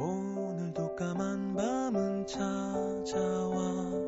오늘도 까만 밤은 찾아와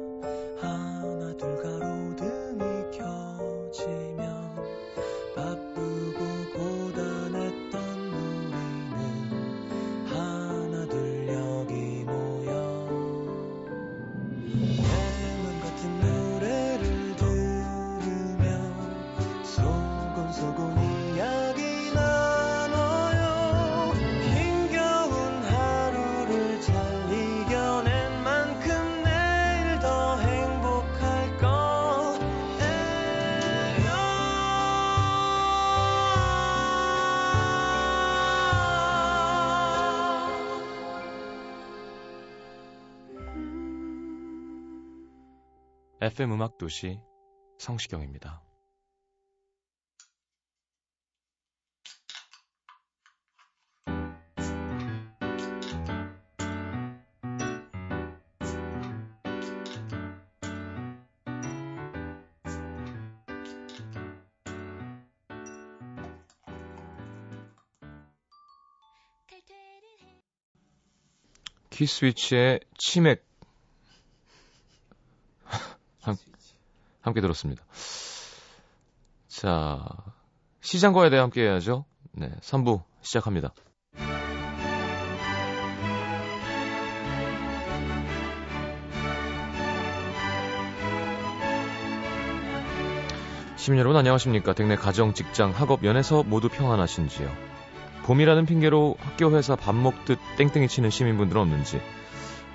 FM 음악 도시 성시경입니다. 키스위치의 치맥 함, 함께 들었습니다. 자, 시장과에 대해 함께 해야죠. 네, 3부 시작합니다. 시민 여러분 안녕하십니까? 댁내 가정, 직장, 학업, 연에서 모두 평안하신지요? 봄이라는 핑계로 학교, 회사 밥 먹듯 땡땡이 치는 시민분들은 없는지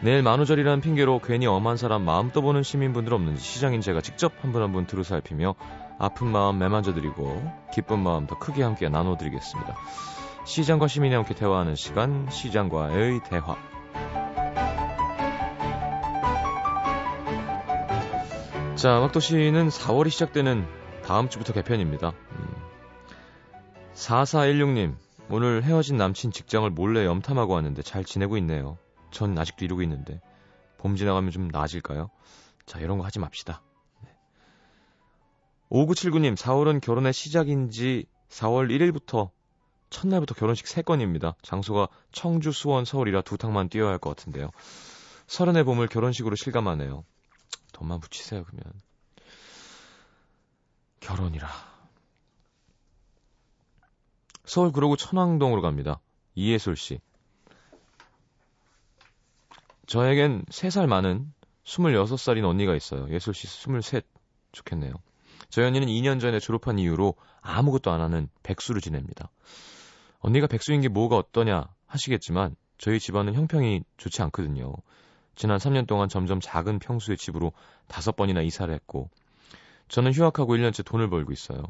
내일 만우절이라는 핑계로 괜히 엄한 사람 마음 떠보는 시민분들 없는지 시장인 제가 직접 한분 한 분 두루 살피며 아픈 마음 매만져드리고 기쁜 마음 더 크게 함께 나눠드리겠습니다. 시장과 시민이 함께 대화하는 시간 시장과의 대화 자, 막도시는 4월이 시작되는 다음 주부터 개편입니다. 음. 4416님, 오늘 헤어진 남친 직장을 몰래 염탐하고 왔는데 잘 지내고 있네요. 전 아직도 이러고 있는데 봄 지나가면 좀 나아질까요? 자 이런 거 하지 맙시다. 네. 5979님 4월은 결혼의 시작인지 4월 1일부터 첫날부터 결혼식 3건입니다. 장소가 청주, 수원, 서울이라 두 탕만 뛰어야 할 것 같은데요. 서른의 봄을 결혼식으로 실감하네요. 돈만 붙이세요 그러면. 결혼이라. 서울 그러고 천왕동으로 갑니다. 이예솔 씨. 저에겐 3살 많은 26살인 언니가 있어요. 예솔씨 23. 좋겠네요. 저희 언니는 2년 전에 졸업한 이후로 아무것도 안 하는 백수를 지냅니다. 언니가 백수인 게 뭐가 어떠냐 하시겠지만 저희 집안은 형평이 좋지 않거든요. 지난 3년 동안 점점 작은 평수의 집으로 다섯 번이나 이사를 했고 저는 휴학하고 1년째 돈을 벌고 있어요.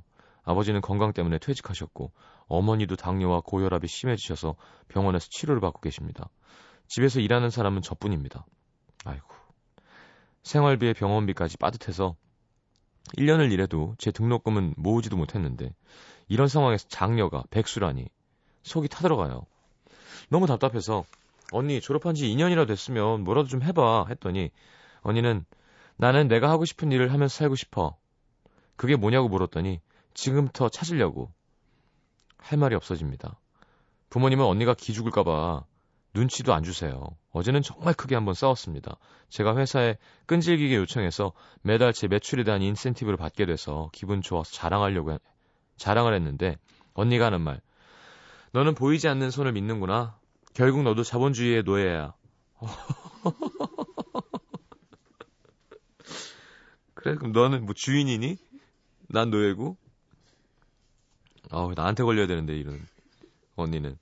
아버지는 건강 때문에 퇴직하셨고 어머니도 당뇨와 고혈압이 심해지셔서 병원에서 치료를 받고 계십니다. 집에서 일하는 사람은 저뿐입니다. 아이고. 생활비에 병원비까지 빠듯해서 1년을 일해도 제 등록금은 모으지도 못했는데 이런 상황에서 장녀가 백수라니 속이 타들어가요. 너무 답답해서 언니 졸업한 지 2년이나 됐으면 뭐라도 좀 해봐 했더니 언니는 나는 내가 하고 싶은 일을 하면서 살고 싶어. 그게 뭐냐고 물었더니 지금부터 찾으려고 할 말이 없어집니다. 부모님은 언니가 기죽을까봐 눈치도 안 주세요. 어제는 정말 크게 한번 싸웠습니다. 제가 회사에 끈질기게 요청해서 매달 제 매출에 대한 인센티브를 받게 돼서 기분 좋아서 자랑하려고 해, 자랑을 했는데 언니가 하는 말. 너는 보이지 않는 손을 믿는구나. 결국 너도 자본주의의 노예야. 그래 그럼 너는 뭐 주인이니? 난 노예고? 아우 나한테 걸려야 되는데 이런 언니는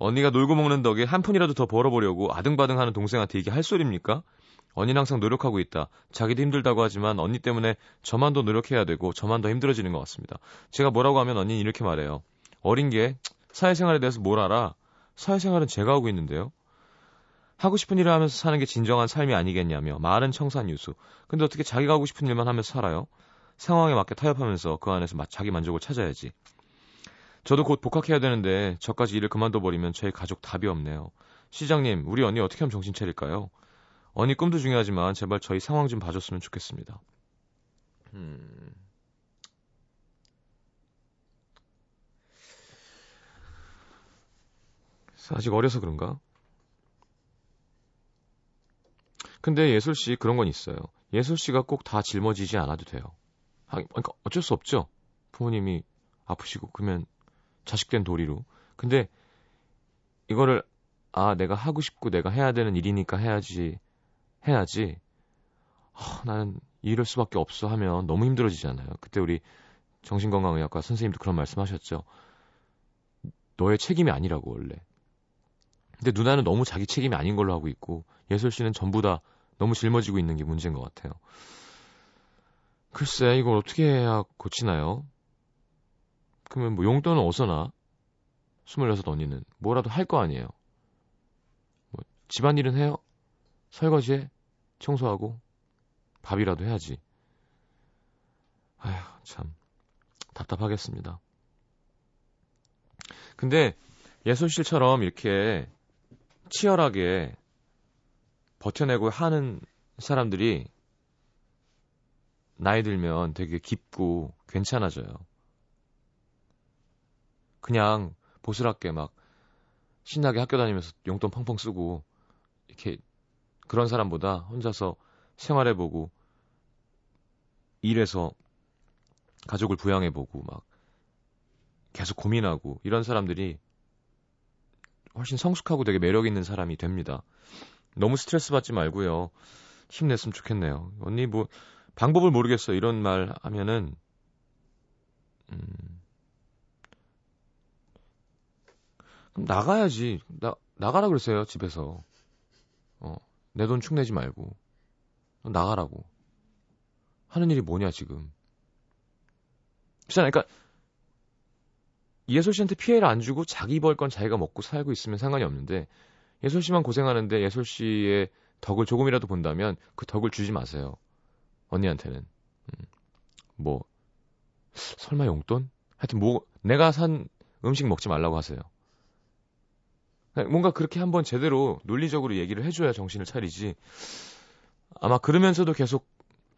언니가 놀고 먹는 덕에 한 푼이라도 더 벌어보려고 아등바등하는 동생한테 이게 할 소리입니까? 언니는 항상 노력하고 있다. 자기도 힘들다고 하지만 언니 때문에 저만 더 노력해야 되고 저만 더 힘들어지는 것 같습니다. 제가 뭐라고 하면 언니는 이렇게 말해요. 어린 게 사회생활에 대해서 뭘 알아? 사회생활은 제가 하고 있는데요. 하고 싶은 일을 하면서 사는 게 진정한 삶이 아니겠냐며 말은 청산유수. 근데 어떻게 자기가 하고 싶은 일만 하면서 살아요? 상황에 맞게 타협하면서 그 안에서 자기 만족을 찾아야지. 저도 곧 복학해야 되는데 저까지 일을 그만둬버리면 저희 가족 답이 없네요. 시장님, 우리 언니 어떻게 하면 정신 차릴까요? 언니 꿈도 중요하지만 제발 저희 상황 좀 봐줬으면 좋겠습니다. 음... 아직 어려서 그런가? 근데 예솔 씨 그런 건 있어요. 예솔 씨가 꼭 다 짊어지지 않아도 돼요. 그러니까 어쩔 수 없죠. 부모님이 아프시고 그러면 자식된 도리로. 근데 이거를 아 내가 하고 싶고 내가 해야 되는 일이니까 해야지 해야지. 아, 나는 이럴 수밖에 없어 하면 너무 힘들어지잖아요. 그때 우리 정신건강의학과 선생님도 그런 말씀하셨죠. 너의 책임이 아니라고 원래. 근데 누나는 너무 자기 책임이 아닌 걸로 하고 있고 예솔 씨는 전부 다 너무 짊어지고 있는 게 문제인 것 같아요. 글쎄 이걸 어떻게 해야 고치나요? 그러면 뭐 용돈은 어디서 나? 26 언니는 뭐라도 할 거 아니에요. 뭐 집안일은 해요? 설거지해? 청소하고 밥이라도 해야지. 아휴 참 답답하겠습니다. 근데 예솔씨처럼 이렇게 치열하게 버텨내고 하는 사람들이 나이 들면 되게 깊고 괜찮아져요. 그냥 보스럽게 막 신나게 학교 다니면서 용돈 펑펑 쓰고 이렇게 그런 사람보다 혼자서 생활해보고 일해서 가족을 부양해보고 막 계속 고민하고 이런 사람들이 훨씬 성숙하고 되게 매력 있는 사람이 됩니다. 너무 스트레스 받지 말고요. 힘냈으면 좋겠네요. 언니 뭐 방법을 모르겠어 이런 말 하면은 음 그럼 나가야지. 나 나가라 그러세요 집에서. 어 내 돈 축내지 말고 나가라고. 하는 일이 뭐냐 지금. 그렇잖아요. 그러니까 예솔 씨한테 피해를 안 주고 자기 벌 건 자기가 먹고 살고 있으면 상관이 없는데 예솔 씨만 고생하는데 예솔 씨의 덕을 조금이라도 본다면 그 덕을 주지 마세요. 언니한테는. 음. 뭐 설마 용돈? 하여튼 뭐 내가 산 음식 먹지 말라고 하세요. 뭔가 그렇게 한번 제대로 논리적으로 얘기를 해줘야 정신을 차리지. 아마 그러면서도 계속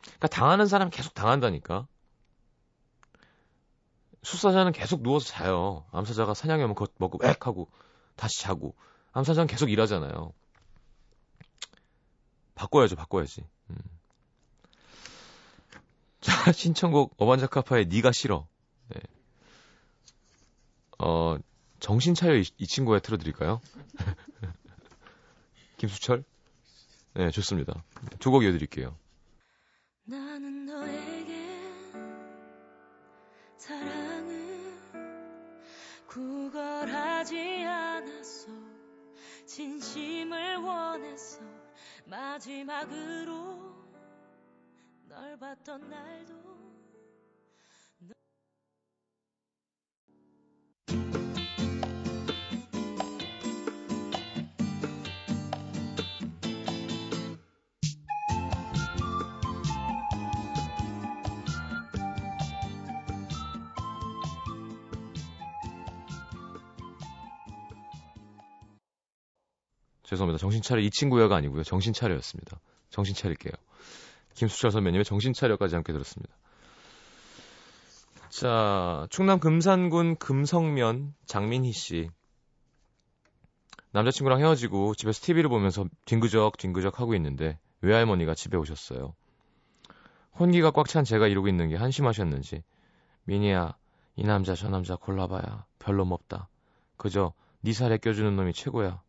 그러니까 당하는 사람 계속 당한다니까. 수사자는 계속 누워서 자요. 암사자가 사냥에 오면 그것 먹고 웩 하고 다시 자고. 암사자는 계속 일하잖아요. 바꿔야죠, 바꿔야지. 음. 자, 신청곡 어반자카파의 니가 싫어. 네. 어, 정신 차려 이, 이 친구에 틀어드릴까요? 김수철? 네, 좋습니다. 두 곡 이어드릴게요. 죄송합니다. 정신 차려 이 친구야가 아니고요. 정신 차려였습니다. 정신 차릴게요. 김수철 선배님의 정신 차려까지 함께 들었습니다. 자, 충남 금산군 금성면 장민희 씨. 남자친구랑 헤어지고 집에서 TV를 보면서 뒹그적 뒹그적 하고 있는데 외할머니가 집에 오셨어요. 혼기가 꽉 찬 제가 이러고 있는 게 한심하셨는지 미니야 이 남자 저 남자 골라봐야 별로 없다. 그저 네 살에 껴주는 놈이 최고야.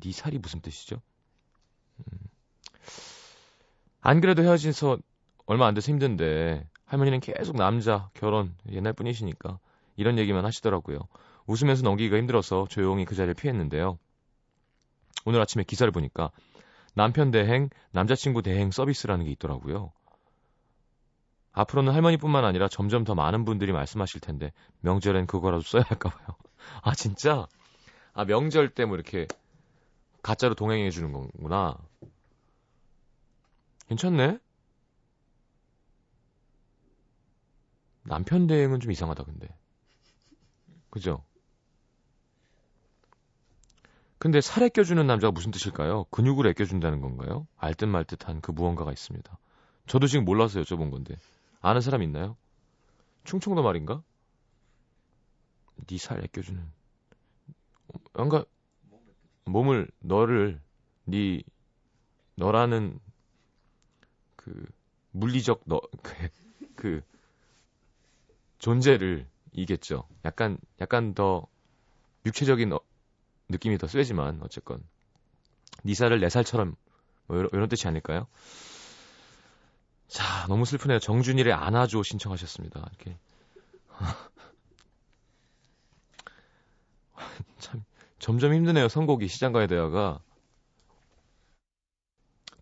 네 살이 무슨 뜻이죠? 음. 안 그래도 헤어진서 얼마 안 돼서 힘든데 할머니는 계속 남자 결혼 옛날 분이시니까 이런 얘기만 하시더라고요. 웃으면서 넘기기가 힘들어서 조용히 그 자리를 피했는데요. 오늘 아침에 기사를 보니까 남편 대행, 남자친구 대행 서비스라는 게 있더라고요. 앞으로는 할머니뿐만 아니라 점점 더 많은 분들이 말씀하실 텐데 명절엔 그거라도 써야 할까 봐요. 아 진짜? 아 명절 때 뭐 이렇게 가짜로 동행해 주는 거구나. 괜찮네? 남편 대행은 좀 이상하다, 근데. 그죠? 근데 살에 껴주는 남자가 무슨 뜻일까요? 근육을 애껴준다는 건가요? 알듯 말 듯한 그 무언가가 있습니다. 저도 지금 몰라서 여쭤본 건데. 아는 사람 있나요? 충청도 말인가? 네 살 애껴주는. 뭔가 몸을 너를 네 너라는 그 물리적 너 그, 그 존재를 이겠죠. 약간 약간 더 육체적인 어, 느낌이 더 세지만 어쨌건 니사를 네 살처럼 뭐 이런, 이런 뜻이 아닐까요? 자, 너무 슬프네요. 정준일의 안아줘 신청하셨습니다. 이렇게 참 점점 힘드네요. 선곡이 시장가의 대화가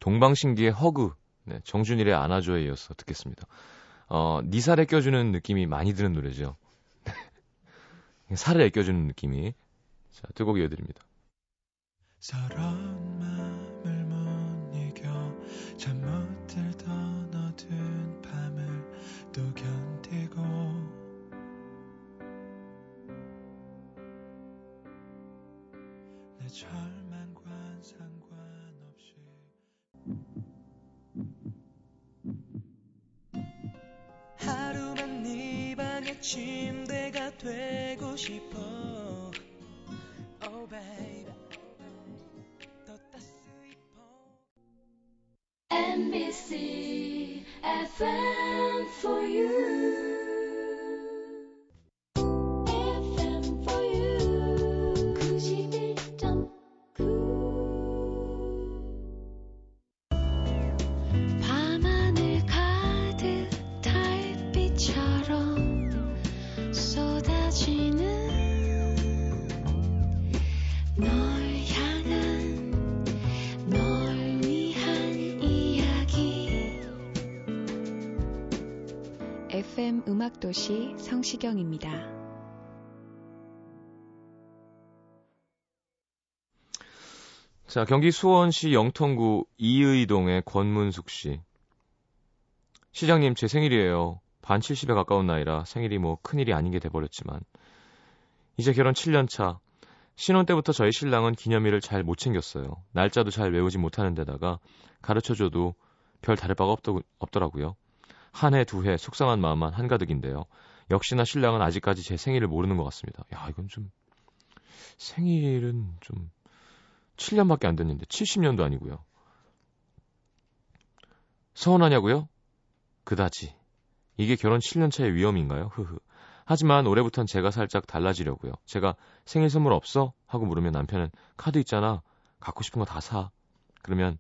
동방신기의 허그, 네, 정준일의 안아줘에 이어서 듣겠습니다. 어, 니 살에 껴주는 느낌이 많이 드는 노래죠. 살을 애껴주는 느낌이. 자, 두 곡 이어드립니다. 서러운 침대가 되고 싶어 FM 음악도시 성시경입니다. 자, 경기 수원시 영통구 이의동의 권문숙 씨. 시장님, 제 생일이에요. 반 70에 가까운 나이라 생일이 뭐 큰일이 아닌 게 돼버렸지만. 이제 결혼 7년 차. 신혼 때부터 저희 신랑은 기념일을 잘 못 챙겼어요. 날짜도 잘 외우지 못하는 데다가 가르쳐줘도 별 다를 바가 없더라고요. 한 해, 두 해, 속상한 마음만 한가득인데요. 역시나 신랑은 아직까지 제 생일을 모르는 것 같습니다. 야, 이건 좀, 생일은 좀, 7년밖에 안 됐는데, 70년도 아니고요. 서운하냐고요? 그다지. 이게 결혼 7년 차의 위험인가요? 흐흐. 하지만 올해부턴 제가 살짝 달라지려고요. 제가 생일 선물 없어? 하고 물으면 남편은 카드 있잖아. 갖고 싶은 거 다 사. 그러면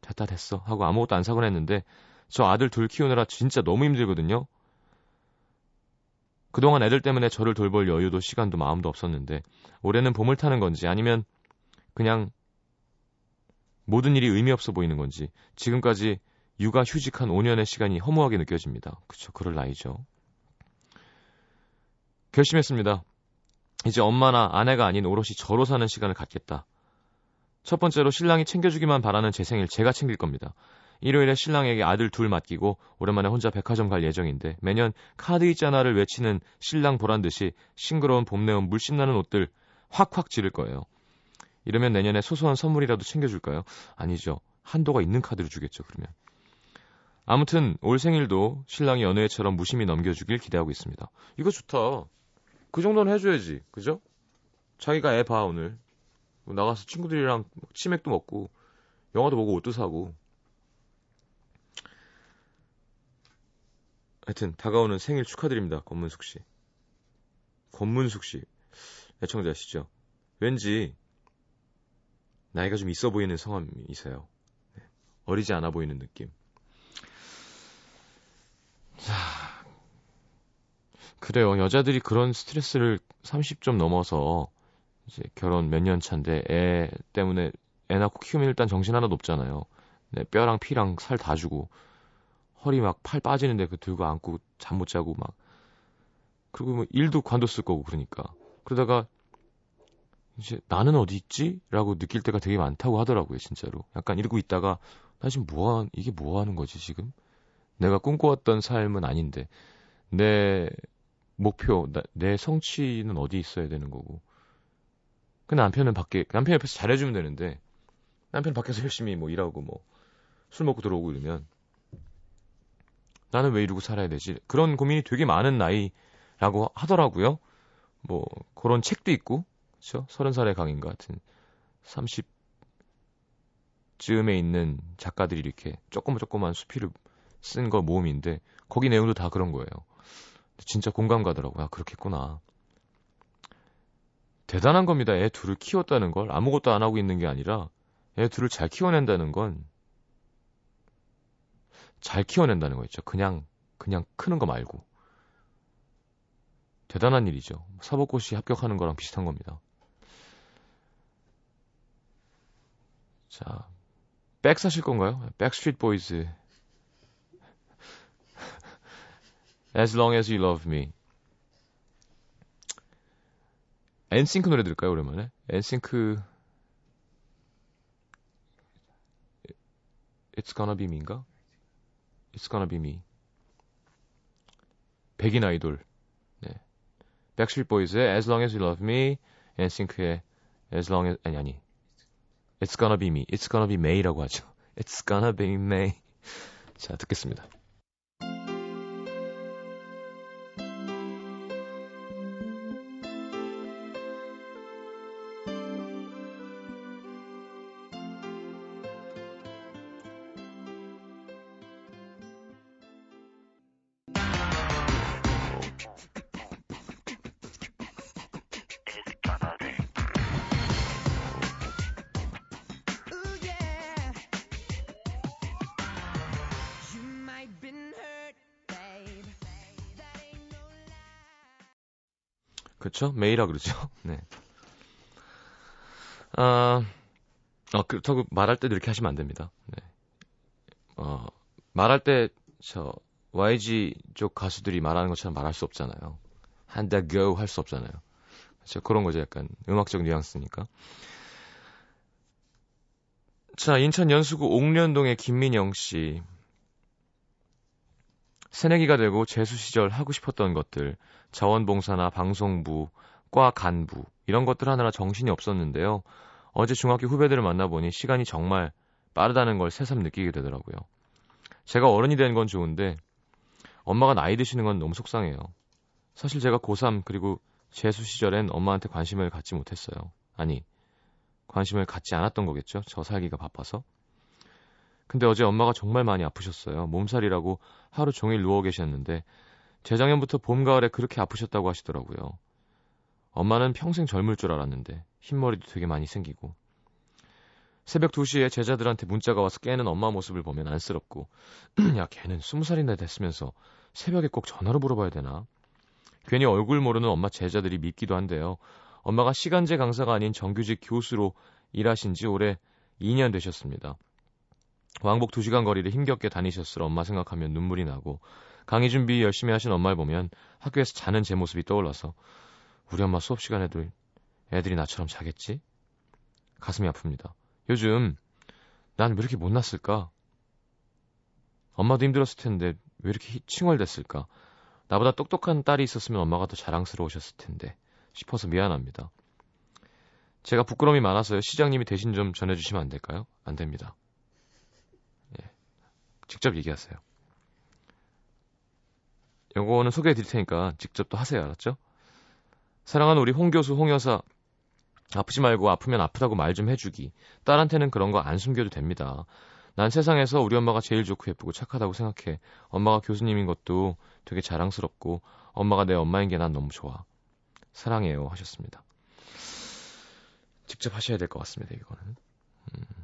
됐다 됐어. 하고 아무것도 안 사곤 했는데 저 아들 둘 키우느라 진짜 너무 힘들거든요. 그동안 애들 때문에 저를 돌볼 여유도 시간도 마음도 없었는데 올해는 봄을 타는 건지 아니면 그냥 모든 일이 의미 없어 보이는 건지 지금까지 육아 휴직한 5년의 시간이 허무하게 느껴집니다. 그쵸, 그럴 나이죠. 결심했습니다. 이제 엄마나 아내가 아닌 오롯이 저로 사는 시간을 갖겠다. 첫 번째로 신랑이 챙겨주기만 바라는 제 생일 제가 챙길 겁니다. 일요일에 신랑에게 아들 둘 맡기고 오랜만에 혼자 백화점 갈 예정인데 매년 카드 있잖아를 외치는 신랑 보란 듯이 싱그러운 봄내음 물씬 나는 옷들 확확 지를 거예요. 이러면 내년에 소소한 선물이라도 챙겨줄까요? 아니죠. 한도가 있는 카드를 주겠죠, 그러면. 아무튼 올 생일도 신랑이 연애처럼 무심히 넘겨주길 기대하고 있습니다. 이거 좋다. 그 정도는 해줘야지. 그죠? 자기가 애 봐, 오늘. 나가서 친구들이랑 치맥도 먹고, 영화도 보고 옷도 사고. 하여튼 다가오는 생일 축하드립니다. 권문숙 씨. 권문숙 씨. 애청자시죠? 왠지 나이가 좀 있어 보이는 성함이세요. 네. 어리지 않아 보이는 느낌. 자, 그래요. 여자들이 그런 스트레스를 30점 넘어서 이제 결혼 몇 년 차인데 애 때문에 애 낳고 키우면 일단 정신 하나도 없잖아요. 네, 뼈랑 피랑 살 다 주고 허리 막 팔 빠지는데 그 들고 안고 잠 못 자고 막 그리고 뭐 일도 관뒀을 거고 그러니까 그러다가 이제 나는 어디 있지? 라고 느낄 때가 되게 많다고 하더라고요, 진짜로. 약간 이러고 있다가 나 지금 뭐 한, 이게 뭐 하는 거지, 지금? 내가 꿈꿔왔던 삶은 아닌데 내 목표, 나, 내 성취는 어디 있어야 되는 거고. 그 남편은 밖에, 남편 옆에서 잘해주면 되는데 남편 밖에서 열심히 뭐 일하고 뭐 술 먹고 들어오고 이러면 나는 왜 이러고 살아야 되지? 그런 고민이 되게 많은 나이라고 하더라고요. 뭐 그런 책도 있고, 그렇죠? 서른 살의 강인가 같은 37 즈음에 있는 작가들이 이렇게 조그만 조그만 수필을 쓴 거 모음인데 거기 내용도 다 그런 거예요. 진짜 공감 가더라고요. 아, 그렇겠구나. 대단한 겁니다. 애 둘을 키웠다는 걸 아무것도 안 하고 있는 게 아니라 애 둘을 잘 키워낸다는 건 잘 키워낸다는 거 있죠. 그냥 그냥 크는 거 말고 대단한 일이죠. 사법고시 합격하는 거랑 비슷한 겁니다. 자, 백 사실 건가요? 백스트리트 보이즈. As long as you love me. 엔싱크 노래 들을까요, 오랜만에? 엔싱크 It's gonna be me인가? It's gonna be me. 백인 아이돌. 네. 백스트리트 보이즈의 As long as you love me. 엔싱크의 As long as 아니 아니. It's gonna be me. It's gonna be May라고 하죠. It's gonna be May. 자, 듣겠습니다. 그렇죠? 메이라 그러죠. 네. 아, 어, 그렇다고 말할 때도 이렇게 하시면 안 됩니다. 네. 어, 말할 때, 저, YG 쪽 가수들이 말하는 것처럼 말할 수 없잖아요. 한다고 할수 없잖아요. 그렇죠? 그런 거죠. 약간 음악적 뉘앙스니까. 자, 인천 연수구 옥련동의 김민영 씨. 새내기가 되고 재수 시절 하고 싶었던 것들, 자원봉사나 방송부, 과 간부, 이런 것들 하느라 정신이 없었는데요. 어제 중학교 후배들을 만나보니 시간이 정말 빠르다는 걸 새삼 느끼게 되더라고요. 제가 어른이 된 건 좋은데, 엄마가 나이 드시는 건 너무 속상해요. 사실 제가 고3 그리고 재수 시절엔 엄마한테 관심을 갖지 못했어요. 아니, 관심을 갖지 않았던 거겠죠. 저 살기가 바빠서. 근데 어제 엄마가 정말 많이 아프셨어요. 몸살이라고 하루 종일 누워 계셨는데 재작년부터 봄, 가을에 그렇게 아프셨다고 하시더라고요. 엄마는 평생 젊을 줄 알았는데 흰머리도 되게 많이 생기고 새벽 2시에 제자들한테 문자가 와서 깨는 엄마 모습을 보면 안쓰럽고 야 걔는 20살이나 됐으면서 새벽에 꼭 전화로 물어봐야 되나? 괜히 얼굴 모르는 엄마 제자들이 밉기도 한데요. 엄마가 시간제 강사가 아닌 정규직 교수로 일하신 지 올해 2년 되셨습니다. 왕복 2시간 거리를 힘겹게 다니셨을 엄마 생각하면 눈물이 나고 강의 준비 열심히 하신 엄마를 보면 학교에서 자는 제 모습이 떠올라서 우리 엄마 수업 시간에도 애들이 나처럼 자겠지? 가슴이 아픕니다. 요즘 난 왜 이렇게 못났을까? 엄마도 힘들었을 텐데 왜 이렇게 칭얼댔을까? 나보다 똑똑한 딸이 있었으면 엄마가 더 자랑스러우셨을 텐데 싶어서 미안합니다. 제가 부끄러움이 많아서요. 시장님이 대신 좀 전해주시면 안 될까요? 안 됩니다. 직접 얘기하세요. 요거는 소개해 드릴 테니까 직접 또 하세요. 알았죠? 사랑하는 우리 홍 교수, 홍 여사. 아프지 말고 아프면 아프다고 말 좀 해주기. 딸한테는 그런 거 안 숨겨도 됩니다. 난 세상에서 우리 엄마가 제일 좋고 예쁘고 착하다고 생각해. 엄마가 교수님인 것도 되게 자랑스럽고 엄마가 내 엄마인 게 난 너무 좋아. 사랑해요 하셨습니다. 직접 하셔야 될 것 같습니다. 이거는. 음.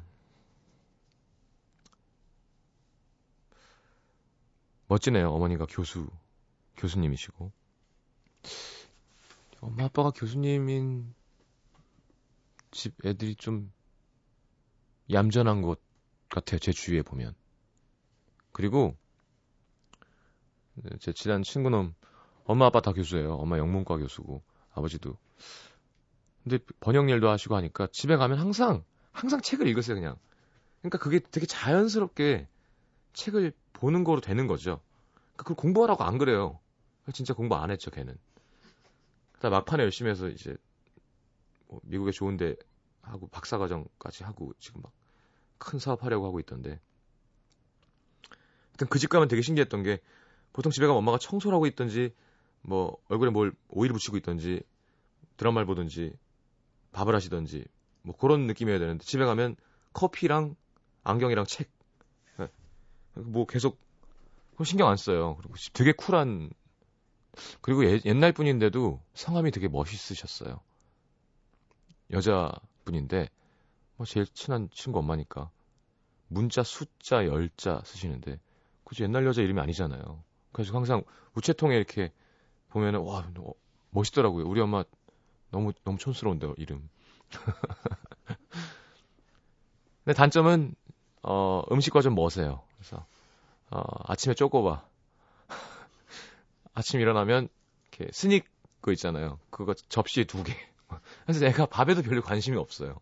멋지네요. 어머니가 교수, 교수님이시고. 엄마 아빠가 교수님인 집 애들이 좀 얌전한 것 같아요. 제 주위에 보면. 그리고 제 친한 친구는 엄마 아빠 다 교수예요. 엄마 영문과 교수고 아버지도. 근데 번역 일도 하시고 하니까 집에 가면 항상 항상 책을 읽으세요 그냥. 그러니까 그게 되게 자연스럽게 책을 보는 거로 되는 거죠. 그러니까 그걸 공부하라고 안 그래요. 진짜 공부 안 했죠, 걔는. 그다 막판에 열심히 해서 이제 뭐 미국에 좋은데 하고 박사과정까지 하고 지금 막 큰 사업 하려고 하고 있던데. 하여튼 그 집 가면 되게 신기했던 게 보통 집에 가면 엄마가 청소를 하고 있던지 뭐 얼굴에 뭘 오일 붙이고 있던지 드라마를 보든지 밥을 하시던지 뭐 그런 느낌이어야 되는데 집에 가면 커피랑 안경이랑 책. 네. 뭐 계속 신경 안 써요. 그리고 되게 쿨한 그리고 예, 옛날 분인데도 성함이 되게 멋있으셨어요. 여자 분인데 뭐 제일 친한 친구 엄마니까 문자 숫자 열자 쓰시는데 굳이 옛날 여자 이름이 아니잖아요. 그래서 항상 우체통에 이렇게 보면은 와 어, 멋있더라고요. 우리 엄마 너무 너무 촌스러운데 이름. 근데 단점은 어, 음식과 좀 멋해요. 그래서 어, 아침에 쪼꼬바 아침 일어나면 이렇게 스닉 그 있잖아요. 그거 접시에 두 개. 그래서 내가 밥에도 별로 관심이 없어요.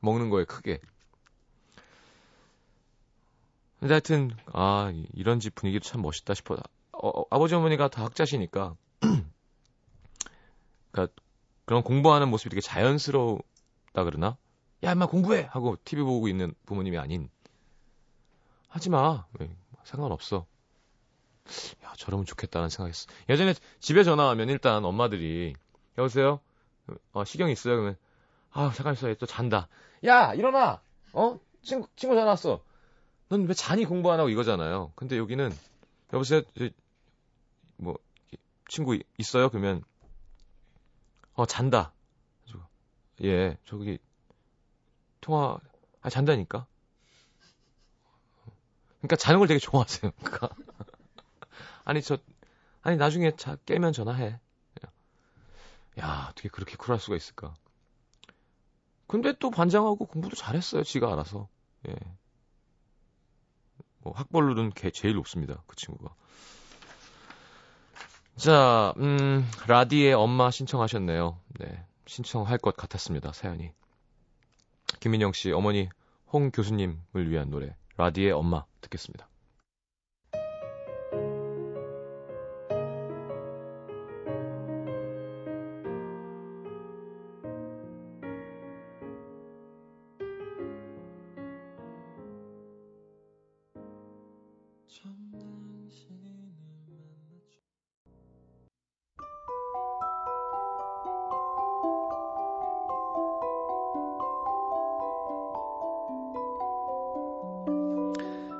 먹는 거에 크게. 근데 하여튼 아 이런 집 분위기도 참 멋있다 싶어. 어, 어, 아버지 어머니가 다 학자시니까 그러니까 그런 공부하는 모습이 되게 자연스러웠다 그러나? 야, 임마 공부해 하고 TV 보고 있는 부모님이 아닌. 하지 마. 상관없어. 야, 저러면 좋겠다는 생각했어. 예전에 집에 전화하면 일단 엄마들이 여보세요? 어, 시경 있어요? 그러면 아, 잠깐 있어. 또 잔다. 야, 일어나. 어? 친구 친구 전화 왔어. 넌 왜 잔이 공부 안 하고 이거잖아요. 근데 여기는 여보세요? 뭐 친구 있어요? 그러면 어 잔다. 예, 저기 통화 아 잔다니까. 그러니까 자는 걸 되게 좋아하세요. 그러니까 아니 저 아니 나중에 자 깨면 전화해. 야 어떻게 그렇게 쿨할 수가 있을까? 근데 또 반장하고 공부도 잘했어요. 지가 알아서. 예. 뭐 학벌로는 개 제일 높습니다. 그 친구가. 자, 음, 라디의 엄마 신청하셨네요. 네. 신청할 것 같았습니다. 사연이. 김민영 씨, 어머니 홍 교수님을 위한 노래. 라디의 엄마 듣겠습니다.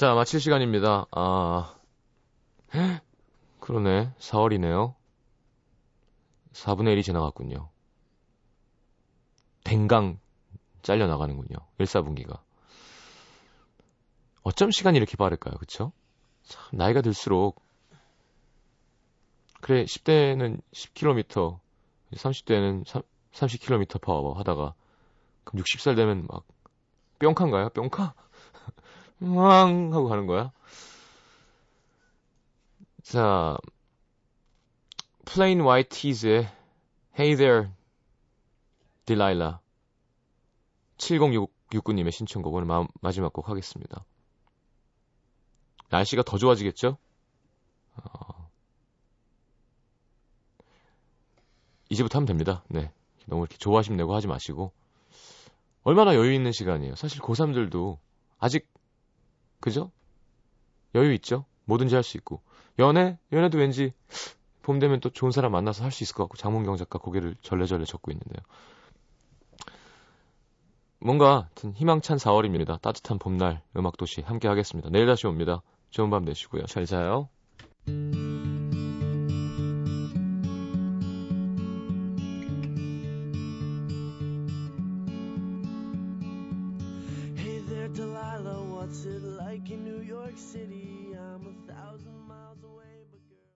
자, 마칠 시간입니다. 아, 그러네. 4월이네요. 4분의 1이 지나갔군요. 댕강 잘려 나가는군요. 1, 4분기가. 어쩜 시간이 이렇게 빠를까요? 그쵸? 참, 나이가 들수록, 그래, 10대는 10km, 30대는 30km 파워 하다가, 그럼 60살 되면 막, 뿅카인가요? 뿅카? 왕 하고 가는 거야. 자, Plain White Tees의 Hey There, Delilah. 7069님의 신청곡 오늘 마, 마지막 곡 하겠습니다. 날씨가 더 좋아지겠죠? 어... 이제부터 하면 됩니다. 네. 너무 이렇게 조바심 내고 하지 마시고. 얼마나 여유 있는 시간이에요. 사실 고3들도 아직 그죠? 여유 있죠? 뭐든지 할 수 있고. 연애? 연애도 왠지 봄 되면 또 좋은 사람 만나서 할 수 있을 것 같고 장문경 작가 고개를 절레절레 젓고 있는데요. 뭔가 희망찬 4월입니다. 따뜻한 봄날 음악도시 함께 하겠습니다. 내일 다시 옵니다. 좋은 밤 되시고요. 잘 자요.